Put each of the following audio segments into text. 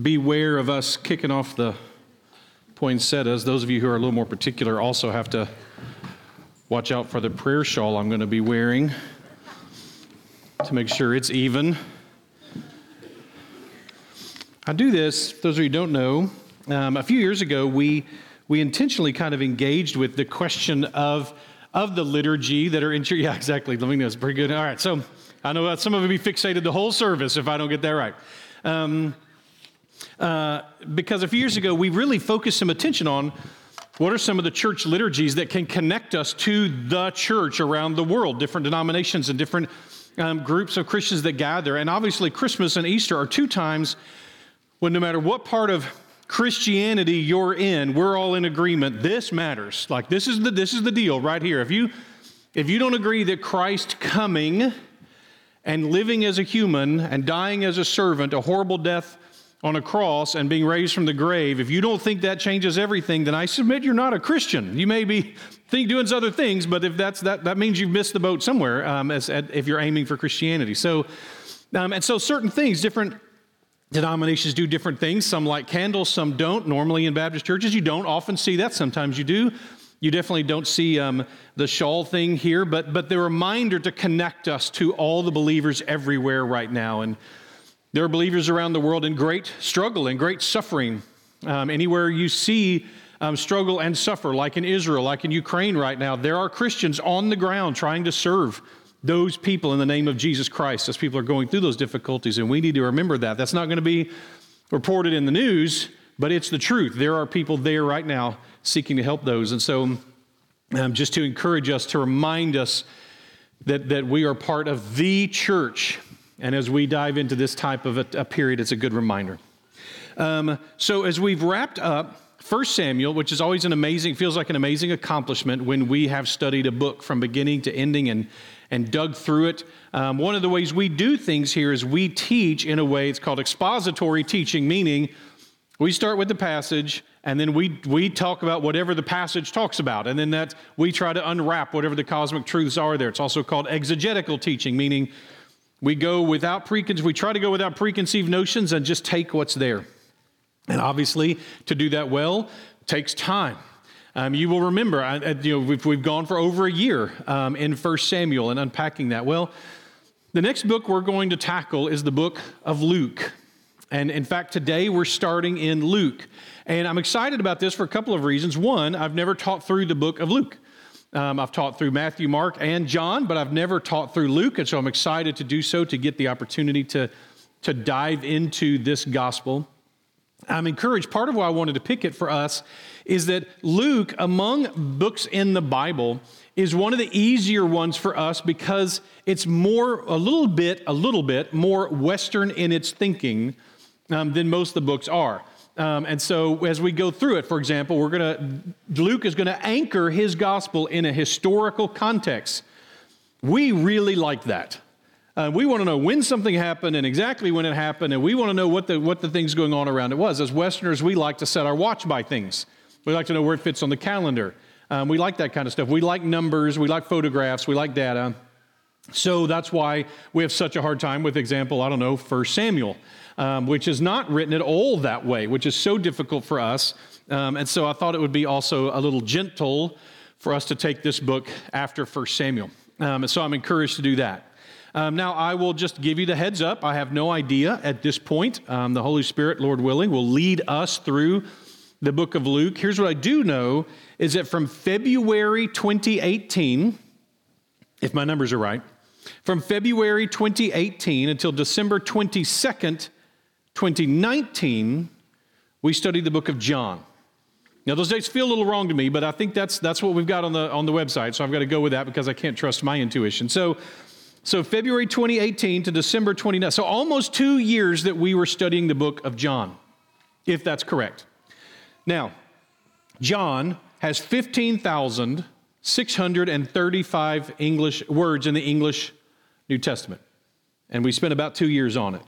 beware of us kicking off the poinsettias. Those of you who are a little more particular also have to watch out for the prayer shawl I'm going to be wearing to make sure it's even. I do this, those of you who don't know, um, a few years ago, we, we intentionally kind of engaged with the question of, of the liturgy that are in church. Yeah, exactly. Let me know. It's pretty good. All right. So I know some of you be fixated the whole service if I don't get that right. Um, uh, because a few years ago, we really focused some attention on what are some of the church liturgies that can connect us to the church around the world, different denominations and different um, groups of Christians that gather. And obviously, Christmas and Easter are two times when no matter what part of Christianity you're in, we're all in agreement. This matters. Like this is the this is the deal right here. If you if you don't agree that Christ coming and living as a human and dying as a servant, a horrible death on a cross and being raised from the grave, if you don't think that changes everything, then I submit you're not a Christian. You may be think doing other things, but if that's that, that means you've missed the boat somewhere. Um, as, if you're aiming for Christianity, so um, and so certain things, different denominations do different things. Some like candles, some don't. Normally in Baptist churches, you don't often see that. Sometimes you do. You definitely don't see um, the shawl thing here, but but the reminder to connect us to all the believers everywhere right now and there are believers around the world in great struggle and great suffering. Um, anywhere you see um, struggle and suffer, like in Israel, like in Ukraine right now, there are Christians on the ground trying to serve those people in the name of Jesus Christ as people are going through those difficulties. And we need to remember that. That's not going to be reported in the news, but it's the truth. There are people there right now seeking to help those. And so, um, just to encourage us, to remind us that, that we are part of the church and as we dive into this type of a, a period, it's a good reminder. Um, so, as we've wrapped up 1 Samuel, which is always an amazing, feels like an amazing accomplishment when we have studied a book from beginning to ending and, and dug through it. Um, one of the ways we do things here is we teach in a way, it's called expository teaching, meaning we start with the passage and then we, we talk about whatever the passage talks about. And then that we try to unwrap whatever the cosmic truths are there. It's also called exegetical teaching, meaning we go without preconceived, we try to go without preconceived notions and just take what's there. And obviously, to do that well takes time. Um, you will remember, I, you know, we've, we've, gone for over a year um, in 1 Samuel and unpacking that. Well, the next book we're going to tackle is the book of Luke. And in fact, today we're starting in Luke. And I'm excited about this for a couple of reasons. One, I've never taught through the book of Luke. Um, I've taught through Matthew, Mark, and John, but I've never taught through Luke, and so I'm excited to do so to get the opportunity to, to dive into this gospel. I'm encouraged. Part of why I wanted to pick it for us is that Luke, among books in the Bible, is one of the easier ones for us because it's more, a little bit, a little bit more Western in its thinking um, than most of the books are. Um, and so as we go through it, for example, we're going to, Luke is going to anchor his gospel in a historical context. We really like that. Uh, we want to know when something happened and exactly when it happened, and we want to know what the, what the things going on around it was. As Westerners, we like to set our watch by things. We like to know where it fits on the calendar. Um, we like that kind of stuff. We like numbers, we like photographs, we like data. So that's why we have such a hard time with example, I don't know, First Samuel um, which is not written at all that way, which is so difficult for us. Um, and so I thought it would be also a little gentle for us to take this book after 1 Samuel. Um, and so I'm encouraged to do that. Um, now, I will just give you the heads up. I have no idea at this point. Um, the Holy Spirit, Lord willing, will lead us through the book of Luke. Here's what I do know is that from February 2018, if my numbers are right, from February 2018 until December 22nd, 2019, we studied the book of John. Now, those dates feel a little wrong to me, but I think that's, that's what we've got on the, on the website, so I've got to go with that because I can't trust my intuition. So, so February 2018 to December 29, so almost two years that we were studying the book of John, if that's correct. Now, John has 15,635 English words in the English New Testament, and we spent about two years on it.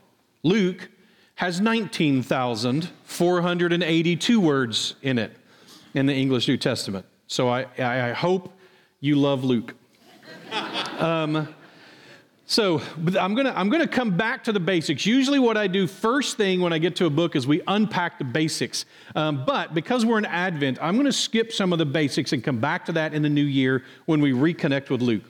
Luke has 19,482 words in it in the English New Testament. So I, I hope you love Luke. um, So I'm gonna I'm gonna come back to the basics. Usually, what I do first thing when I get to a book is we unpack the basics. Um, but because we're in Advent, I'm gonna skip some of the basics and come back to that in the new year when we reconnect with Luke,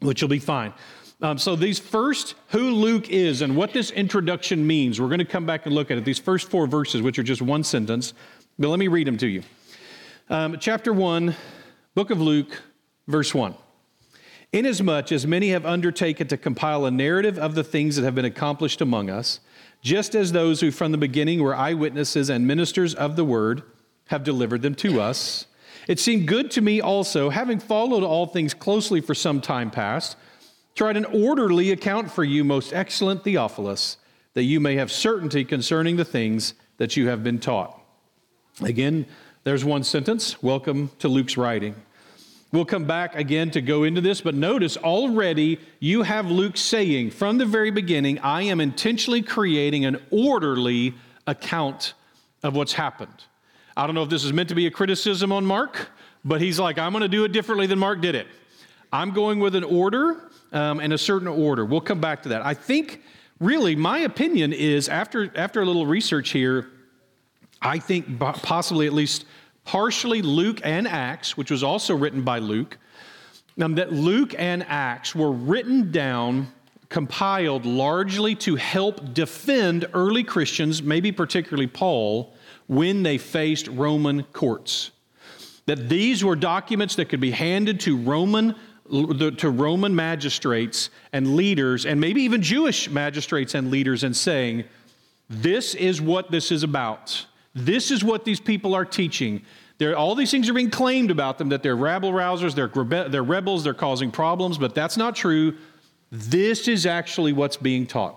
which will be fine. Um, so these first who Luke is and what this introduction means, we're going to come back and look at it. These first four verses, which are just one sentence, but let me read them to you. Um, chapter one, book of Luke, verse one. Inasmuch as many have undertaken to compile a narrative of the things that have been accomplished among us, just as those who from the beginning were eyewitnesses and ministers of the word have delivered them to us, it seemed good to me also, having followed all things closely for some time past, write an orderly account for you, most excellent Theophilus, that you may have certainty concerning the things that you have been taught. Again, there's one sentence. Welcome to Luke's writing. We'll come back again to go into this, but notice already you have Luke saying from the very beginning, I am intentionally creating an orderly account of what's happened. I don't know if this is meant to be a criticism on Mark, but he's like, I'm going to do it differently than Mark did it. I'm going with an order um, and a certain order. We'll come back to that. I think, really, my opinion is after, after a little research here, I think possibly at least partially Luke and Acts, which was also written by Luke, um, that Luke and Acts were written down, compiled largely to help defend early Christians, maybe particularly Paul, when they faced Roman courts. That these were documents that could be handed to Roman to Roman magistrates and leaders, and maybe even Jewish magistrates and leaders, and saying, This is what this is about. This is what these people are teaching. They're, all these things are being claimed about them that they're rabble rousers, they're, they're rebels, they're causing problems, but that's not true. This is actually what's being taught.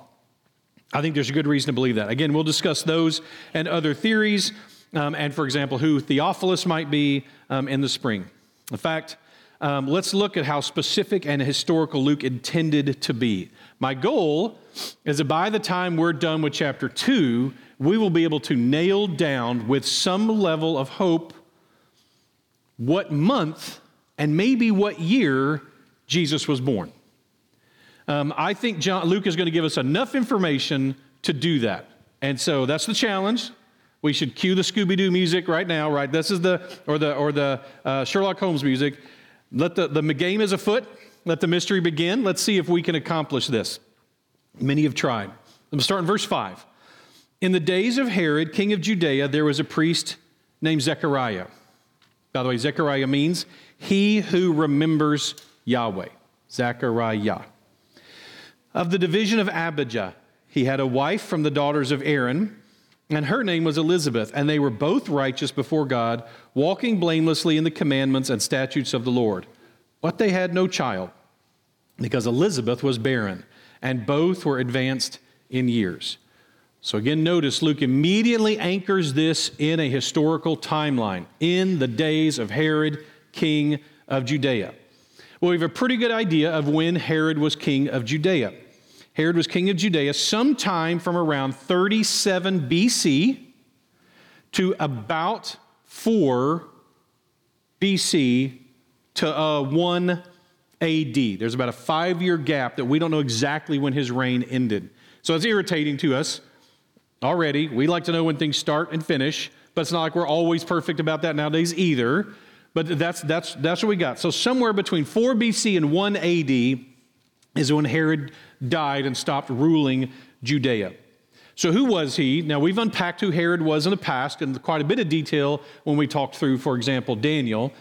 I think there's a good reason to believe that. Again, we'll discuss those and other theories, um, and for example, who Theophilus might be um, in the spring. In fact, um, let's look at how specific and historical Luke intended to be. My goal is that by the time we're done with chapter 2, we will be able to nail down with some level of hope what month and maybe what year Jesus was born. Um, I think John, Luke is going to give us enough information to do that. And so that's the challenge. We should cue the Scooby Doo music right now, right? This is the, or the, or the uh, Sherlock Holmes music. Let the, the game is afoot. Let the mystery begin. Let's see if we can accomplish this. Many have tried. Let me start in verse 5. In the days of Herod, king of Judea, there was a priest named Zechariah. By the way, Zechariah means he who remembers Yahweh. Zechariah. Of the division of Abijah, he had a wife from the daughters of Aaron, and her name was Elizabeth, and they were both righteous before God, walking blamelessly in the commandments and statutes of the Lord. But they had no child, because Elizabeth was barren, and both were advanced in years. So again, notice Luke immediately anchors this in a historical timeline in the days of Herod, king of Judea. Well, we have a pretty good idea of when Herod was king of Judea. Herod was king of Judea sometime from around 37 BC to about 4 BC to uh, 1 AD. There's about a five year gap that we don't know exactly when his reign ended. So it's irritating to us already. We like to know when things start and finish, but it's not like we're always perfect about that nowadays either. But that's, that's, that's what we got. So, somewhere between 4 BC and 1 AD is when Herod died and stopped ruling Judea. So, who was he? Now, we've unpacked who Herod was in the past in quite a bit of detail when we talked through, for example, Daniel.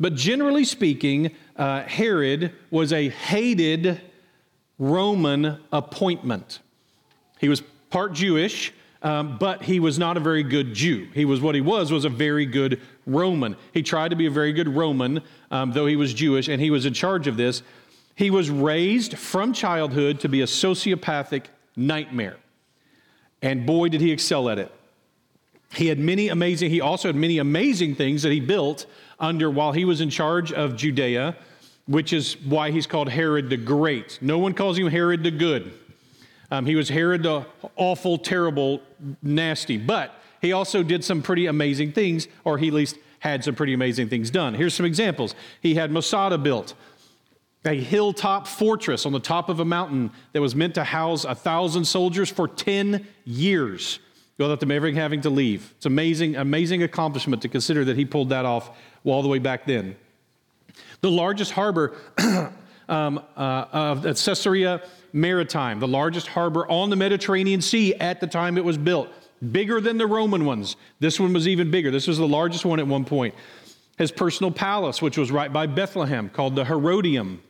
But generally speaking, uh, Herod was a hated Roman appointment. He was part Jewish, um, but he was not a very good Jew. He was what he was was a very good Roman. He tried to be a very good Roman, um, though he was Jewish, and he was in charge of this. He was raised from childhood to be a sociopathic nightmare, and boy, did he excel at it. He had many amazing. He also had many amazing things that he built under while he was in charge of Judea, which is why he's called Herod the Great. No one calls him Herod the Good. Um, he was Herod the awful, terrible, nasty, but he also did some pretty amazing things, or he at least had some pretty amazing things done. Here's some examples. He had Masada built. A hilltop fortress on the top of a mountain that was meant to house a thousand soldiers for 10 years without them ever having to leave. It's amazing, amazing accomplishment to consider that he pulled that off all the way back then. The largest harbor um, uh, of Caesarea Maritima, the largest harbor on the Mediterranean Sea at the time it was built, bigger than the Roman ones. This one was even bigger. This was the largest one at one point. His personal palace, which was right by Bethlehem, called the Herodium,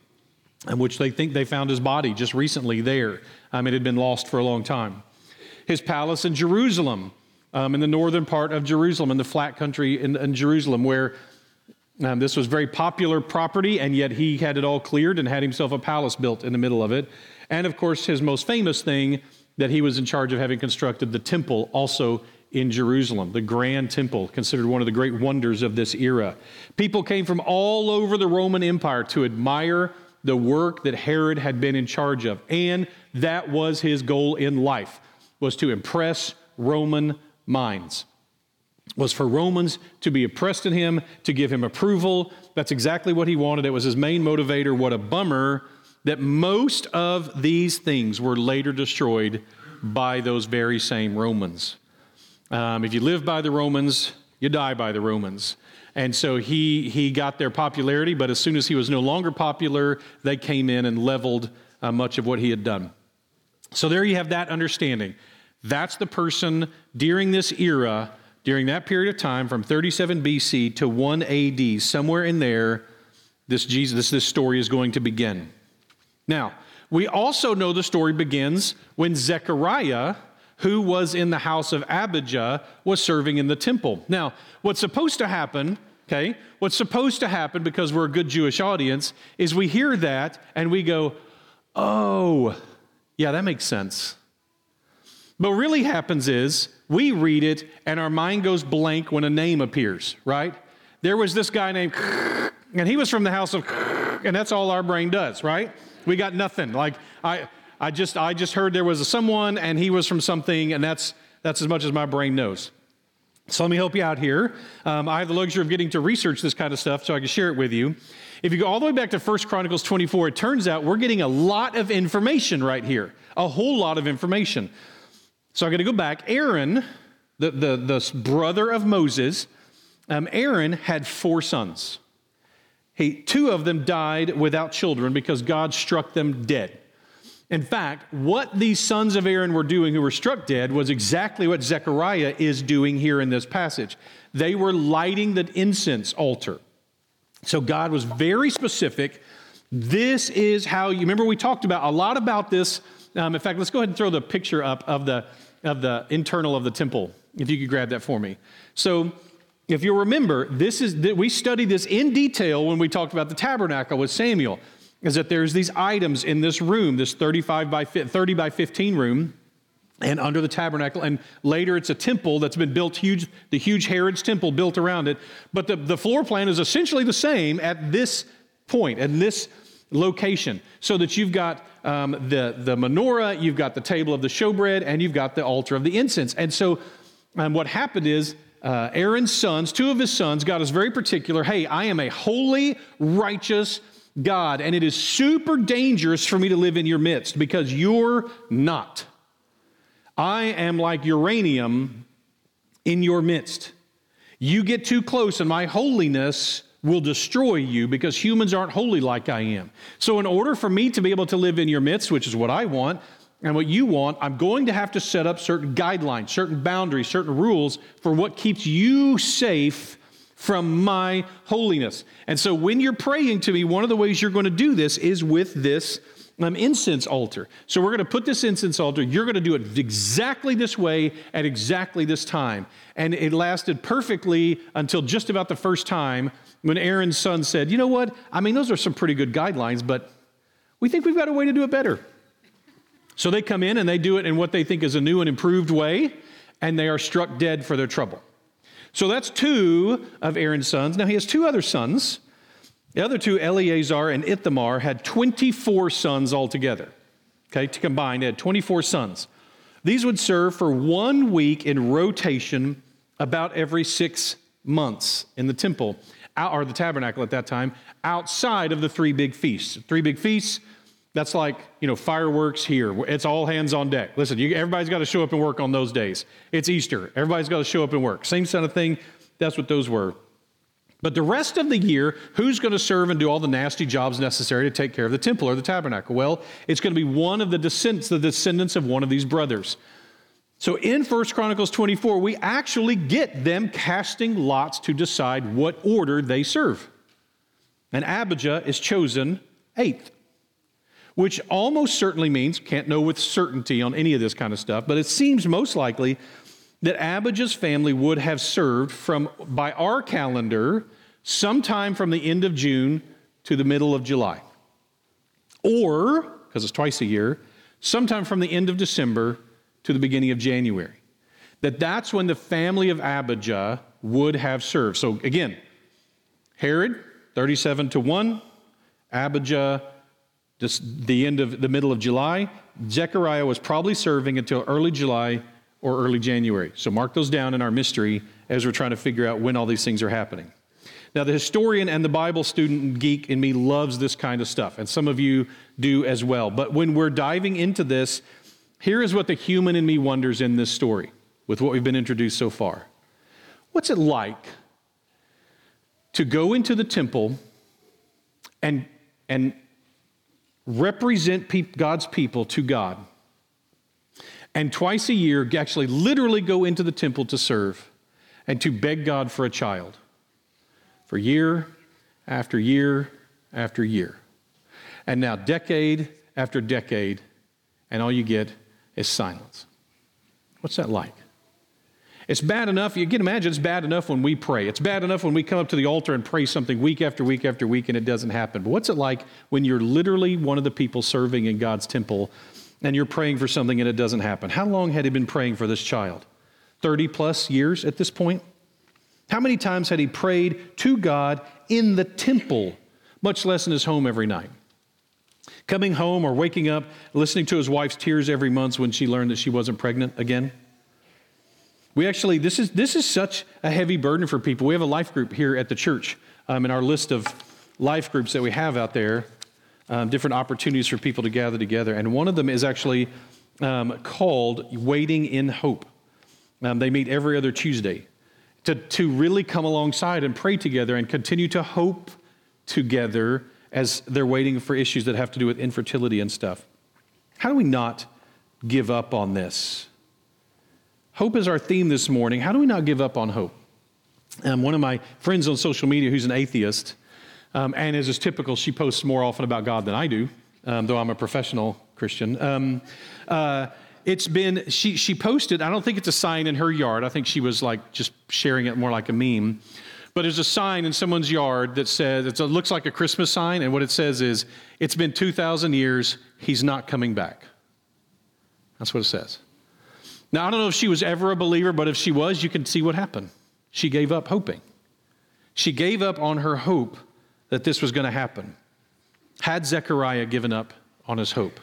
which they think they found his body just recently there. Um, it had been lost for a long time. His palace in Jerusalem, um, in the northern part of Jerusalem, in the flat country in, in Jerusalem, where um, this was very popular property, and yet he had it all cleared and had himself a palace built in the middle of it. And of course, his most famous thing that he was in charge of having constructed the temple also in Jerusalem, the grand temple, considered one of the great wonders of this era. People came from all over the Roman Empire to admire the work that Herod had been in charge of. And that was his goal in life, was to impress Roman minds. Was for Romans to be oppressed in him, to give him approval. That's exactly what he wanted. It was his main motivator. What a bummer that most of these things were later destroyed by those very same Romans. Um, if you live by the Romans, you die by the Romans. And so he, he got their popularity, but as soon as he was no longer popular, they came in and leveled uh, much of what he had done. So there you have that understanding. That's the person during this era, during that period of time from 37 BC to 1 AD, somewhere in there, this Jesus, this story is going to begin. Now, we also know the story begins when Zechariah who was in the house of Abijah, was serving in the temple. Now, what's supposed to happen, okay, what's supposed to happen because we're a good Jewish audience is we hear that and we go, oh, yeah, that makes sense. But what really happens is we read it and our mind goes blank when a name appears, right? There was this guy named, and he was from the house of, and that's all our brain does, right? We got nothing. Like, I, I just, I just heard there was a someone and he was from something, and that's, that's as much as my brain knows. So let me help you out here. Um, I have the luxury of getting to research this kind of stuff so I can share it with you. If you go all the way back to 1 Chronicles 24, it turns out we're getting a lot of information right here, a whole lot of information. So I'm going to go back. Aaron, the, the, the brother of Moses, um, Aaron had four sons. He, two of them died without children because God struck them dead. In fact, what these sons of Aaron were doing who were struck dead was exactly what Zechariah is doing here in this passage. They were lighting the incense altar. So God was very specific. This is how you remember we talked about a lot about this. Um, in fact, let's go ahead and throw the picture up of the of the internal of the temple. If you could grab that for me. So, if you remember, this is we studied this in detail when we talked about the tabernacle with Samuel is that there's these items in this room, this 35 by 30 by 15 room, and under the tabernacle. And later it's a temple that's been built huge, the huge Herod's temple built around it. But the, the floor plan is essentially the same at this point, at this location. So that you've got um, the, the menorah, you've got the table of the showbread, and you've got the altar of the incense. And so um, what happened is uh, Aaron's sons, two of his sons, God is very particular. Hey, I am a holy, righteous, God, and it is super dangerous for me to live in your midst because you're not. I am like uranium in your midst. You get too close, and my holiness will destroy you because humans aren't holy like I am. So, in order for me to be able to live in your midst, which is what I want, and what you want, I'm going to have to set up certain guidelines, certain boundaries, certain rules for what keeps you safe from my holiness. And so when you're praying to me, one of the ways you're going to do this is with this um, incense altar. So we're going to put this incense altar, you're going to do it exactly this way at exactly this time. And it lasted perfectly until just about the first time when Aaron's son said, You know what? I mean, those are some pretty good guidelines, but we think we've got a way to do it better. So they come in and they do it in what they think is a new and improved way, and they are struck dead for their trouble. So that's two of Aaron's sons. Now he has two other sons. The other two, Eleazar and Ithamar, had 24 sons altogether. Okay, to combine, they had 24 sons. These would serve for one week in rotation about every six months in the temple. or the tabernacle at that time, outside of the three big feasts. Three big feasts, that's like, you know, fireworks here. It's all hands on deck. Listen, you, everybody's got to show up and work on those days. It's Easter. Everybody's got to show up and work. Same kind of thing. That's what those were. But the rest of the year, who's going to serve and do all the nasty jobs necessary to take care of the temple or the tabernacle? Well, it's going to be one of the descendants, the descendants of one of these brothers. So in 1 Chronicles 24, we actually get them casting lots to decide what order they serve. And Abijah is chosen eighth, which almost certainly means, can't know with certainty on any of this kind of stuff, but it seems most likely that Abijah's family would have served from, by our calendar, sometime from the end of June to the middle of July. Or, because it's twice a year, sometime from the end of December to the beginning of January. That that's when the family of Abijah would have served. So again, Herod, 37 to 1, Abijah, just the end of the middle of July. Zechariah was probably serving until early July or early January. So mark those down in our mystery as we're trying to figure out when all these things are happening. Now, the historian and the Bible student geek in me loves this kind of stuff, and some of you do as well. But when we're diving into this, here is what the human in me wonders in this story with what we've been introduced so far. What's it like to go into the temple and, and represent pe- God's people to God? and twice a year actually literally go into the temple to serve and to beg God for a child for year after year after year. And now, decade after decade, and all you get is silence. What's that like? It's bad enough, you can imagine it's bad enough when we pray. It's bad enough when we come up to the altar and pray something week after week after week and it doesn't happen. But what's it like when you're literally one of the people serving in God's temple and you're praying for something and it doesn't happen. How long had he been praying for this child? 30 plus years at this point? How many times had he prayed to God in the temple, much less in his home every night? Coming home or waking up, listening to his wife's tears every month when she learned that she wasn't pregnant again? We actually, this is, this is such a heavy burden for people. We have a life group here at the church um, in our list of life groups that we have out there um, different opportunities for people to gather together. And one of them is actually um, called Waiting in Hope. Um, they meet every other Tuesday to, to really come alongside and pray together and continue to hope together as they're waiting for issues that have to do with infertility and stuff. How do we not give up on this? Hope is our theme this morning. How do we not give up on hope? Um, one of my friends on social media who's an atheist um, and as is typical, she posts more often about God than I do, um, though I'm a professional Christian. Um, uh, it's been, she, she posted, I don't think it's a sign in her yard. I think she was like just sharing it more like a meme. But there's a sign in someone's yard that says, it looks like a Christmas sign, and what it says is, it's been 2,000 years, he's not coming back. That's what it says. Now, I don't know if she was ever a believer, but if she was, you can see what happened. She gave up hoping. She gave up on her hope that this was going to happen. Had Zechariah given up on his hope?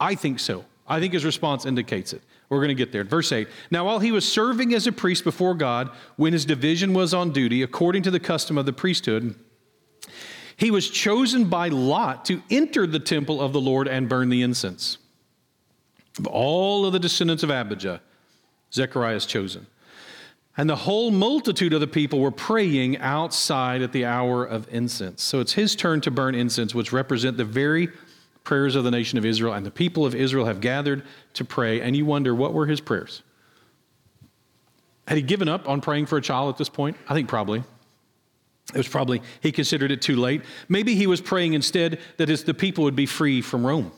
I think so. I think his response indicates it. We're going to get there. Verse 8. Now, while he was serving as a priest before God, when his division was on duty, according to the custom of the priesthood, he was chosen by Lot to enter the temple of the Lord and burn the incense. Of all of the descendants of Abijah, Zechariah is chosen. And the whole multitude of the people were praying outside at the hour of incense. So it's his turn to burn incense, which represent the very prayers of the nation of Israel. And the people of Israel have gathered to pray. And you wonder, what were his prayers? Had he given up on praying for a child at this point? I think probably. It was probably, he considered it too late. Maybe he was praying instead that his, the people would be free from Rome.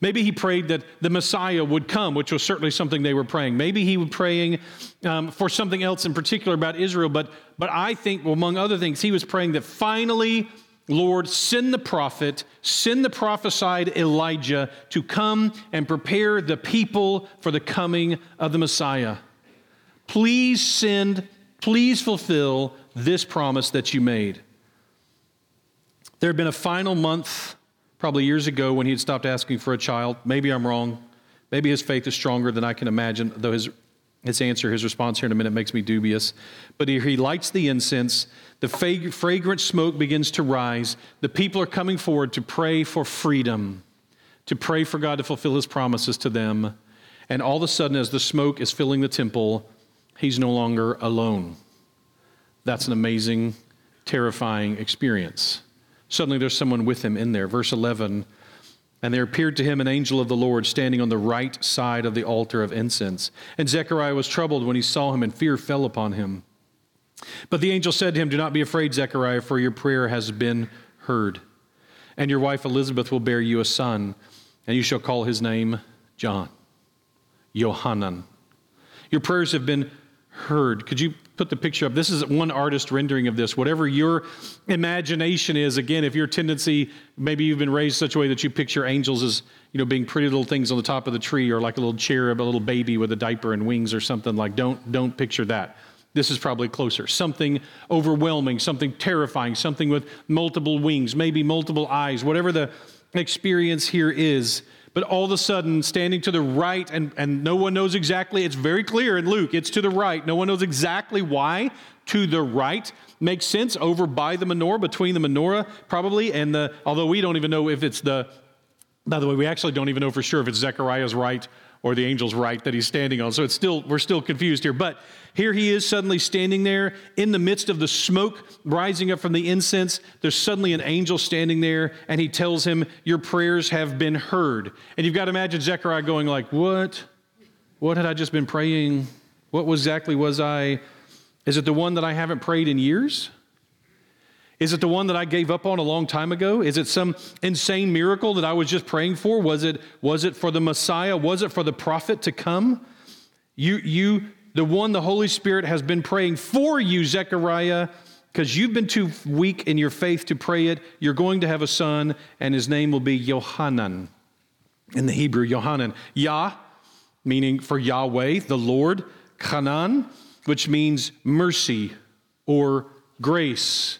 Maybe he prayed that the Messiah would come, which was certainly something they were praying. Maybe he was praying um, for something else in particular about Israel, but, but I think, well, among other things, he was praying that finally, Lord, send the prophet, send the prophesied Elijah to come and prepare the people for the coming of the Messiah. Please send, please fulfill this promise that you made. There had been a final month probably years ago when he had stopped asking for a child. Maybe I'm wrong. Maybe his faith is stronger than I can imagine, though his His answer, his response here in a minute makes me dubious. But he, he lights the incense. The fragrant smoke begins to rise. The people are coming forward to pray for freedom, to pray for God to fulfill his promises to them. And all of a sudden, as the smoke is filling the temple, he's no longer alone. That's an amazing, terrifying experience. Suddenly, there's someone with him in there. Verse 11 And there appeared to him an angel of the Lord standing on the right side of the altar of incense. And Zechariah was troubled when he saw him, and fear fell upon him. But the angel said to him, Do not be afraid, Zechariah, for your prayer has been heard. And your wife Elizabeth will bear you a son, and you shall call his name John. Yohanan. Your prayers have been heard. Could you put the picture up? This is one artist rendering of this. Whatever your imagination is, again, if your tendency, maybe you've been raised such a way that you picture angels as, you know, being pretty little things on the top of the tree or like a little cherub, a little baby with a diaper and wings or something like don't don't picture that. This is probably closer. Something overwhelming, something terrifying, something with multiple wings, maybe multiple eyes, whatever the experience here is but all of a sudden standing to the right, and, and no one knows exactly, it's very clear in Luke, it's to the right. No one knows exactly why to the right. Makes sense over by the menorah, between the menorah probably, and the, although we don't even know if it's the, by the way, we actually don't even know for sure if it's Zechariah's right or the angel's right that he's standing on. So it's still, we're still confused here. But here he is suddenly standing there in the midst of the smoke rising up from the incense. There's suddenly an angel standing there, and he tells him, Your prayers have been heard. And you've got to imagine Zechariah going, like, What? What had I just been praying? What exactly was I? Is it the one that I haven't prayed in years? Is it the one that I gave up on a long time ago? Is it some insane miracle that I was just praying for? Was it, was it for the Messiah? Was it for the prophet to come? You, you, the one the Holy Spirit has been praying for you, Zechariah, because you've been too weak in your faith to pray it. You're going to have a son, and his name will be Yohanan. In the Hebrew, Yohanan. Yah, meaning for Yahweh, the Lord. Hanan, which means mercy or grace.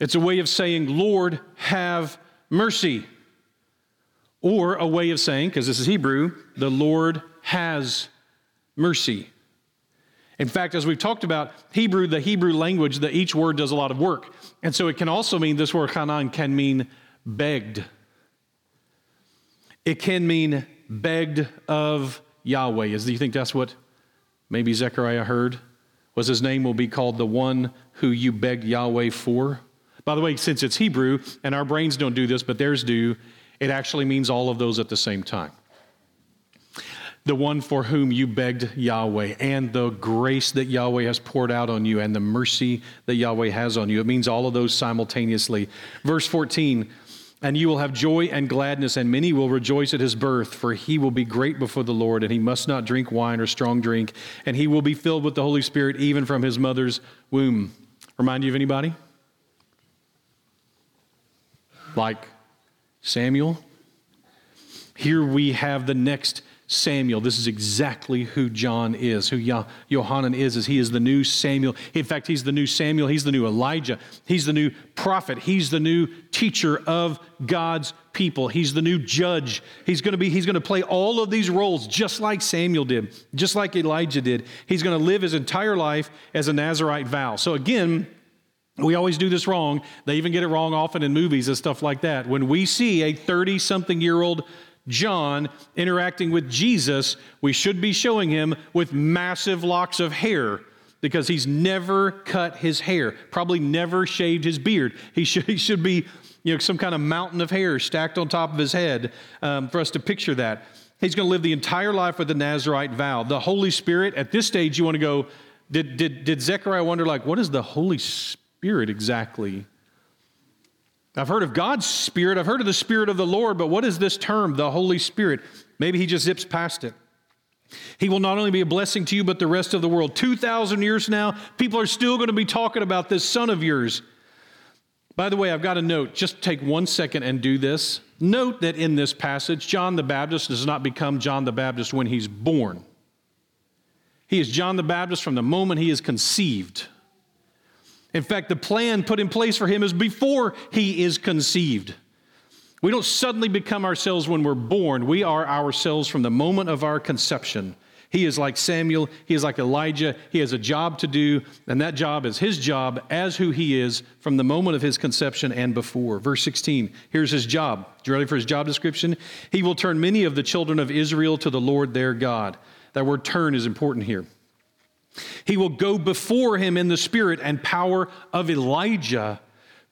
It's a way of saying, Lord, have mercy. Or a way of saying, because this is Hebrew, the Lord has mercy. In fact, as we've talked about, Hebrew, the Hebrew language, that each word does a lot of work. And so it can also mean, this word Hanan can mean begged. It can mean begged of Yahweh. Is, do you think that's what maybe Zechariah heard? Was his name will be called the one who you begged Yahweh for? By the way, since it's Hebrew, and our brains don't do this, but theirs do, it actually means all of those at the same time. The one for whom you begged Yahweh, and the grace that Yahweh has poured out on you, and the mercy that Yahweh has on you. It means all of those simultaneously. Verse 14 and you will have joy and gladness, and many will rejoice at his birth, for he will be great before the Lord, and he must not drink wine or strong drink, and he will be filled with the Holy Spirit even from his mother's womb. Remind you of anybody? Like Samuel. Here we have the next Samuel. This is exactly who John is, who Yohanan is, is he is the new Samuel. In fact, he's the new Samuel. He's the new Elijah. He's the new prophet. He's the new teacher of God's people. He's the new judge. He's going to be, he's going to play all of these roles just like Samuel did, just like Elijah did. He's going to live his entire life as a Nazarite vow. So again, we always do this wrong. They even get it wrong often in movies and stuff like that. When we see a 30 something year old John interacting with Jesus, we should be showing him with massive locks of hair because he's never cut his hair, probably never shaved his beard. He should, he should be you know, some kind of mountain of hair stacked on top of his head um, for us to picture that. He's going to live the entire life with the Nazarite vow. The Holy Spirit, at this stage, you want to go, did, did, did Zechariah wonder, like, what is the Holy Spirit? Spirit exactly? I've heard of God's Spirit, I've heard of the Spirit of the Lord, but what is this term, the Holy Spirit? Maybe he just zips past it. He will not only be a blessing to you, but the rest of the world. 2,000 years now, people are still going to be talking about this son of yours. By the way, I've got a note. Just take one second and do this. Note that in this passage, John the Baptist does not become John the Baptist when he's born. He is John the Baptist from the moment he is conceived. In fact, the plan put in place for him is before he is conceived. We don't suddenly become ourselves when we're born. We are ourselves from the moment of our conception. He is like Samuel, he is like Elijah. He has a job to do, and that job is his job as who he is from the moment of his conception and before. Verse 16, here's his job. You ready for his job description? He will turn many of the children of Israel to the Lord their God. That word turn is important here. He will go before him in the spirit and power of Elijah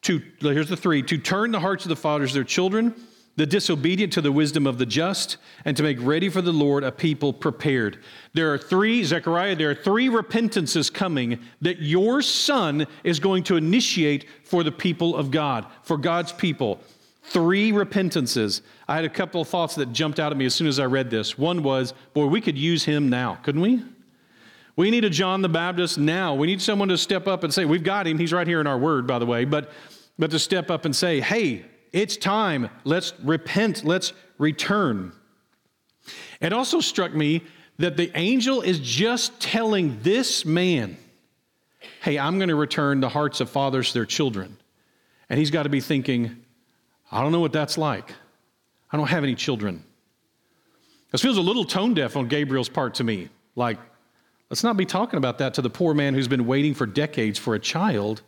to, here's the three, to turn the hearts of the fathers their children the disobedient to the wisdom of the just, and to make ready for the Lord a people prepared. There are three, Zechariah, there are three repentances coming that your son is going to initiate for the people of God, for God's people. Three repentances. I had a couple of thoughts that jumped out at me as soon as I read this. One was, boy, we could use him now, couldn't we? We need a John the Baptist now. We need someone to step up and say, We've got him. He's right here in our word, by the way. But, but to step up and say, Hey, it's time. Let's repent. Let's return. It also struck me that the angel is just telling this man, hey, I'm going to return the hearts of fathers to their children. And he's got to be thinking, I don't know what that's like. I don't have any children. This feels a little tone deaf on Gabriel's part to me. Like, let's not be talking about that to the poor man who's been waiting for decades for a child.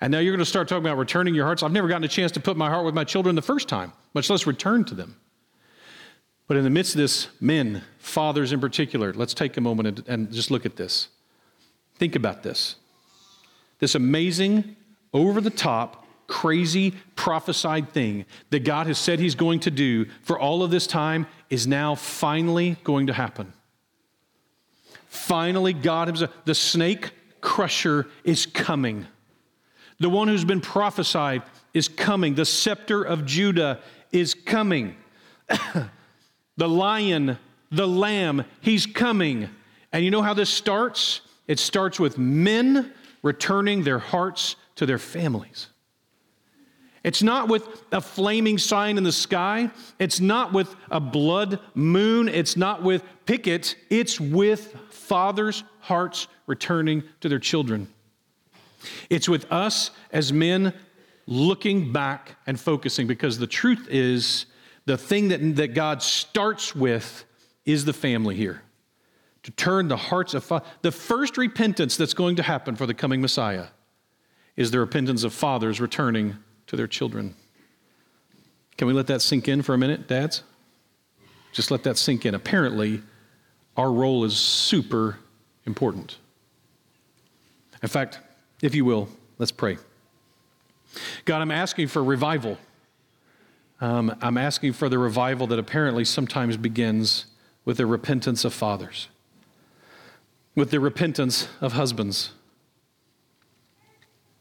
And now you're going to start talking about returning your hearts. I've never gotten a chance to put my heart with my children the first time, much less return to them. But in the midst of this, men, fathers in particular, let's take a moment and, and just look at this. Think about this. This amazing, over the top, crazy prophesied thing that God has said He's going to do for all of this time is now finally going to happen. Finally, God Himself, the snake crusher is coming. The one who's been prophesied is coming. The scepter of Judah is coming. the lion, the lamb, he's coming. And you know how this starts? It starts with men returning their hearts to their families. It's not with a flaming sign in the sky. It's not with a blood moon. It's not with picket. It's with fathers' hearts returning to their children. It's with us as men looking back and focusing because the truth is the thing that, that God starts with is the family here. To turn the hearts of fa- the first repentance that's going to happen for the coming Messiah is the repentance of fathers returning to their children. Can we let that sink in for a minute, dads? Just let that sink in. Apparently, our role is super important. In fact, if you will, let's pray. God, I'm asking for revival. Um, I'm asking for the revival that apparently sometimes begins with the repentance of fathers, with the repentance of husbands.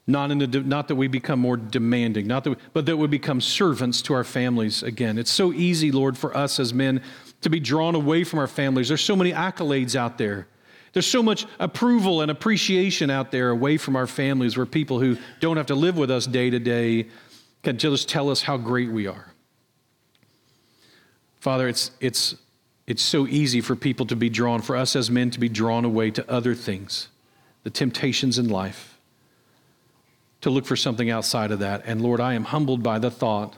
Not, in the, not that we become more demanding, not that we, but that we become servants to our families again. It's so easy, Lord, for us as men to be drawn away from our families. There's so many accolades out there. There's so much approval and appreciation out there away from our families where people who don't have to live with us day to day can just tell us how great we are. Father, it's, it's, it's so easy for people to be drawn, for us as men to be drawn away to other things, the temptations in life, to look for something outside of that. And Lord, I am humbled by the thought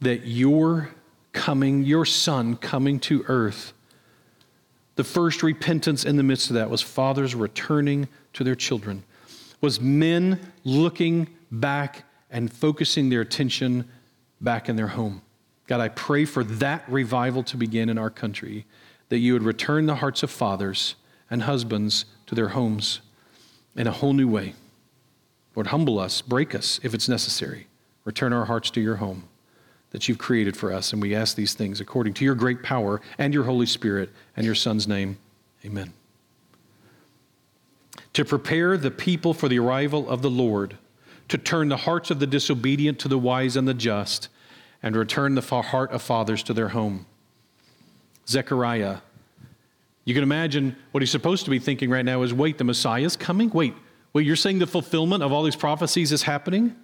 that your coming, your son coming to earth, the first repentance in the midst of that was fathers returning to their children, was men looking back and focusing their attention back in their home. God, I pray for that revival to begin in our country, that you would return the hearts of fathers and husbands to their homes in a whole new way. Lord, humble us, break us if it's necessary. Return our hearts to your home that you've created for us. And we ask these things according to your great power and your Holy Spirit and your Son's name. Amen. To prepare the people for the arrival of the Lord, to turn the hearts of the disobedient to the wise and the just, and return the heart of fathers to their home. Zechariah. You can imagine what he's supposed to be thinking right now is wait, the Messiah's coming? Wait, wait, you're saying the fulfillment of all these prophecies is happening?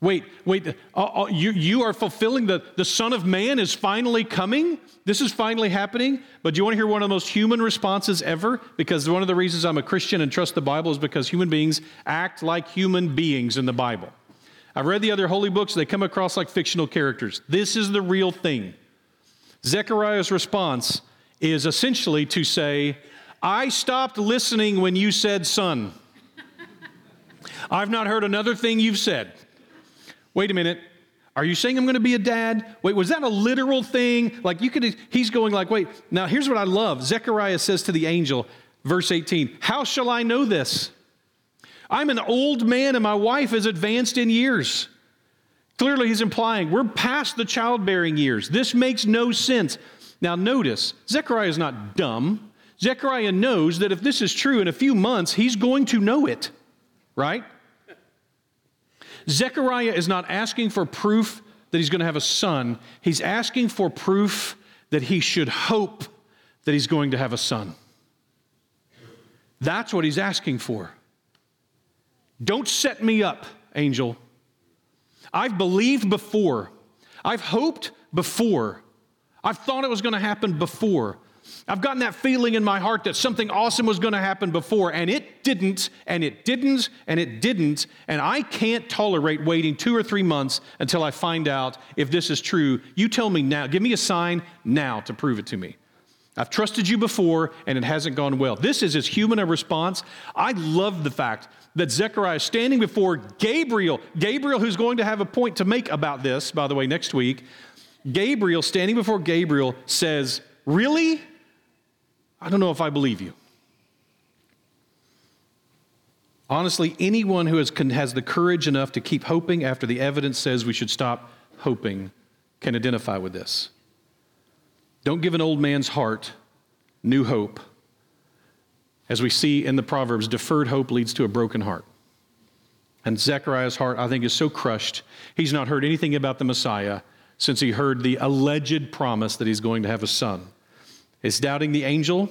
Wait, wait, uh, uh, you, you are fulfilling the, the Son of Man is finally coming? This is finally happening? But do you want to hear one of the most human responses ever? Because one of the reasons I'm a Christian and trust the Bible is because human beings act like human beings in the Bible. I've read the other holy books, they come across like fictional characters. This is the real thing. Zechariah's response is essentially to say, I stopped listening when you said son. I've not heard another thing you've said. Wait a minute. Are you saying I'm going to be a dad? Wait, was that a literal thing? Like you could, he's going like, wait, now here's what I love. Zechariah says to the angel, verse 18, How shall I know this? I'm an old man and my wife is advanced in years. Clearly, he's implying we're past the childbearing years. This makes no sense. Now, notice, Zechariah is not dumb. Zechariah knows that if this is true in a few months, he's going to know it, right? Zechariah is not asking for proof that he's going to have a son, he's asking for proof that he should hope that he's going to have a son. That's what he's asking for. Don't set me up, angel. I've believed before. I've hoped before. I've thought it was going to happen before. I've gotten that feeling in my heart that something awesome was going to happen before, and it didn't, and it didn't, and it didn't. And I can't tolerate waiting two or three months until I find out if this is true. You tell me now. Give me a sign now to prove it to me. I've trusted you before, and it hasn't gone well. This is as human a response. I love the fact that Zechariah is standing before Gabriel, Gabriel, who's going to have a point to make about this, by the way, next week. Gabriel, standing before Gabriel, says, Really? I don't know if I believe you. Honestly, anyone who has, has the courage enough to keep hoping after the evidence says we should stop hoping can identify with this. Don't give an old man's heart new hope. As we see in the Proverbs, deferred hope leads to a broken heart. And Zechariah's heart, I think, is so crushed. He's not heard anything about the Messiah since he heard the alleged promise that he's going to have a son. Is doubting the angel?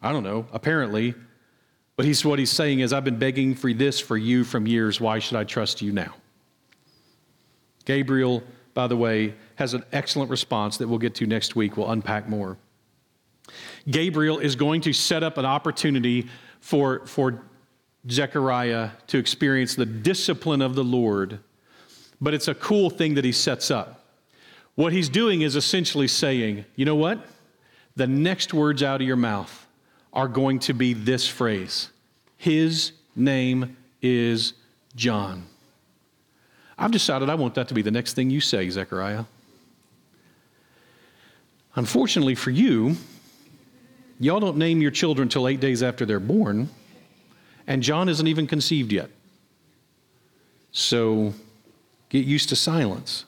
I don't know, apparently. But he's, what he's saying is, I've been begging for this for you from years. Why should I trust you now? Gabriel, by the way, has an excellent response that we'll get to next week. We'll unpack more. Gabriel is going to set up an opportunity for, for Zechariah to experience the discipline of the Lord, but it's a cool thing that he sets up. What he's doing is essentially saying, you know what? The next words out of your mouth are going to be this phrase His name is John. I've decided I want that to be the next thing you say, Zechariah. Unfortunately for you, y'all don't name your children until eight days after they're born, and John isn't even conceived yet. So get used to silence.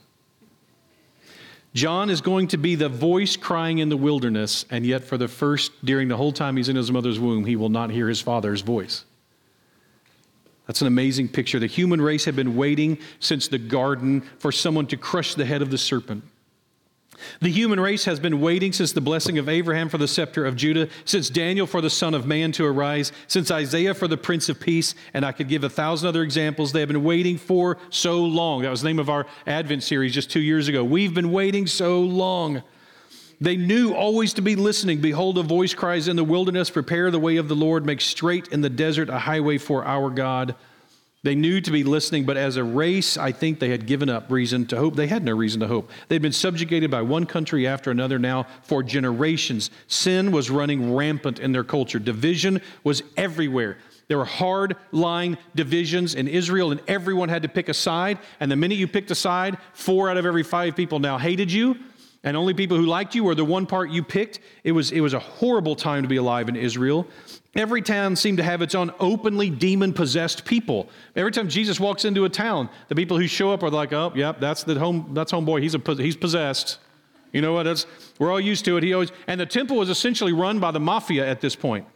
John is going to be the voice crying in the wilderness, and yet for the first, during the whole time he's in his mother's womb, he will not hear his father's voice. That's an amazing picture. The human race had been waiting since the garden for someone to crush the head of the serpent. The human race has been waiting since the blessing of Abraham for the scepter of Judah, since Daniel for the Son of Man to arise, since Isaiah for the Prince of Peace, and I could give a thousand other examples. They have been waiting for so long. That was the name of our Advent series just two years ago. We've been waiting so long. They knew always to be listening. Behold, a voice cries in the wilderness, Prepare the way of the Lord, make straight in the desert a highway for our God. They knew to be listening, but as a race, I think they had given up reason to hope. They had no reason to hope. They'd been subjugated by one country after another now for generations. Sin was running rampant in their culture, division was everywhere. There were hard line divisions in Israel, and everyone had to pick a side. And the minute you picked a side, four out of every five people now hated you and only people who liked you were the one part you picked. It was, it was a horrible time to be alive in Israel. Every town seemed to have its own openly demon possessed people. Every time Jesus walks into a town, the people who show up are like, oh, yep, that's the home, that's homeboy. He's, a, he's possessed. You know what? That's, we're all used to it. He always, and the temple was essentially run by the mafia at this point.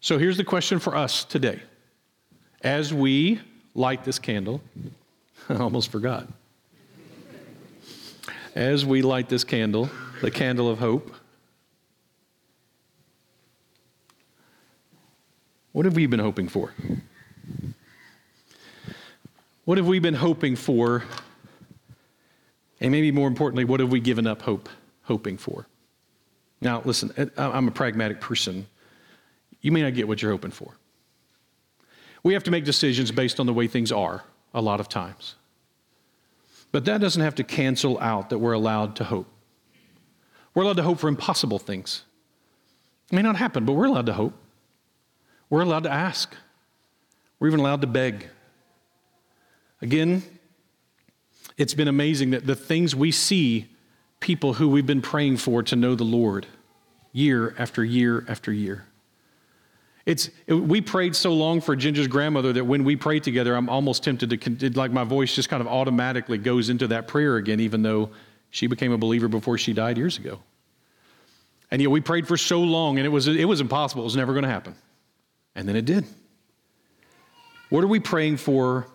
So here's the question for us today. As we light this candle, I almost forgot as we light this candle, the candle of hope, what have we been hoping for? What have we been hoping for? And maybe more importantly, what have we given up hope, hoping for? Now, listen, I'm a pragmatic person. You may not get what you're hoping for. We have to make decisions based on the way things are a lot of times. But that doesn't have to cancel out that we're allowed to hope. We're allowed to hope for impossible things. It may not happen, but we're allowed to hope. We're allowed to ask. We're even allowed to beg. Again, it's been amazing that the things we see people who we've been praying for to know the Lord year after year after year. It's, it, we prayed so long for Ginger's grandmother that when we pray together, I'm almost tempted to, like my voice just kind of automatically goes into that prayer again, even though she became a believer before she died years ago. And know, we prayed for so long and it was, it was impossible. It was never going to happen. And then it did. What are we praying for?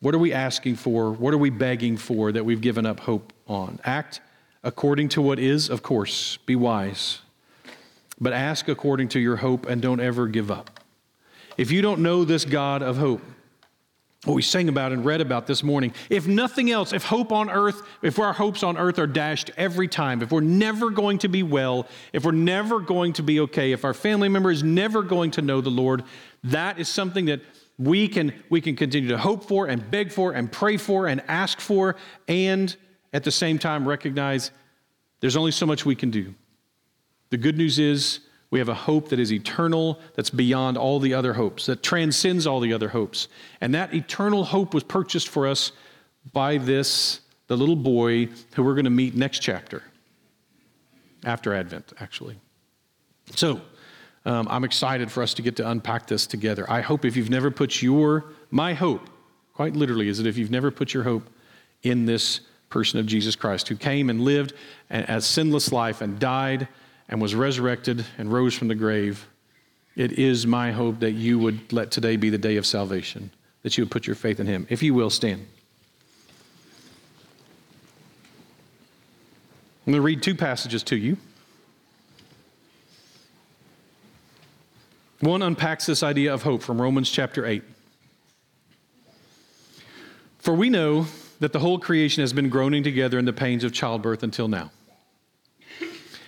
What are we asking for? What are we begging for that we've given up hope on? Act according to what is, of course. Be wise. But ask according to your hope and don't ever give up. If you don't know this God of hope, what we sang about and read about this morning, if nothing else, if hope on earth, if our hopes on earth are dashed every time, if we're never going to be well, if we're never going to be okay, if our family member is never going to know the Lord, that is something that we can, we can continue to hope for and beg for and pray for and ask for, and at the same time recognize there's only so much we can do. The good news is we have a hope that is eternal, that's beyond all the other hopes, that transcends all the other hopes. And that eternal hope was purchased for us by this, the little boy who we're going to meet next chapter, after Advent, actually. So, um, I'm excited for us to get to unpack this together. I hope if you've never put your, my hope, quite literally, is that if you've never put your hope in this person of Jesus Christ, who came and lived a sinless life and died and was resurrected and rose from the grave, it is my hope that you would let today be the day of salvation, that you would put your faith in Him. If you will, stand. I'm going to read two passages to you. One unpacks this idea of hope from Romans chapter 8. For we know that the whole creation has been groaning together in the pains of childbirth until now.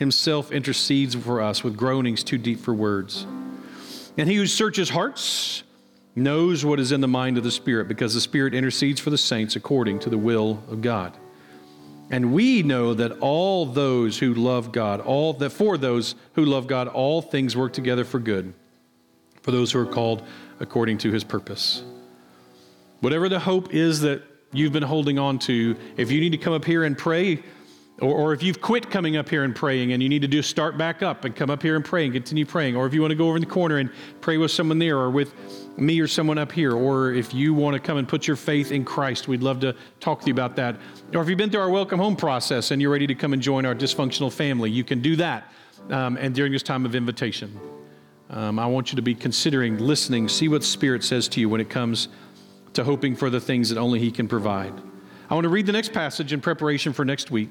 Himself intercedes for us with groanings too deep for words. And He who searches hearts knows what is in the mind of the Spirit, because the Spirit intercedes for the saints according to the will of God. And we know that all those who love God, all that for those who love God, all things work together for good for those who are called according to his purpose. Whatever the hope is that you've been holding on to, if you need to come up here and pray, or, or, if you've quit coming up here and praying and you need to just start back up and come up here and pray and continue praying, or if you want to go over in the corner and pray with someone there or with me or someone up here, or if you want to come and put your faith in Christ, we'd love to talk to you about that. Or if you've been through our welcome home process and you're ready to come and join our dysfunctional family, you can do that um, and during this time of invitation. Um, I want you to be considering, listening, see what Spirit says to you when it comes to hoping for the things that only He can provide. I want to read the next passage in preparation for next week,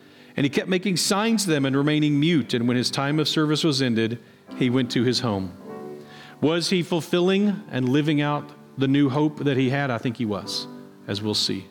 And he kept making signs to them and remaining mute. And when his time of service was ended, he went to his home. Was he fulfilling and living out the new hope that he had? I think he was, as we'll see.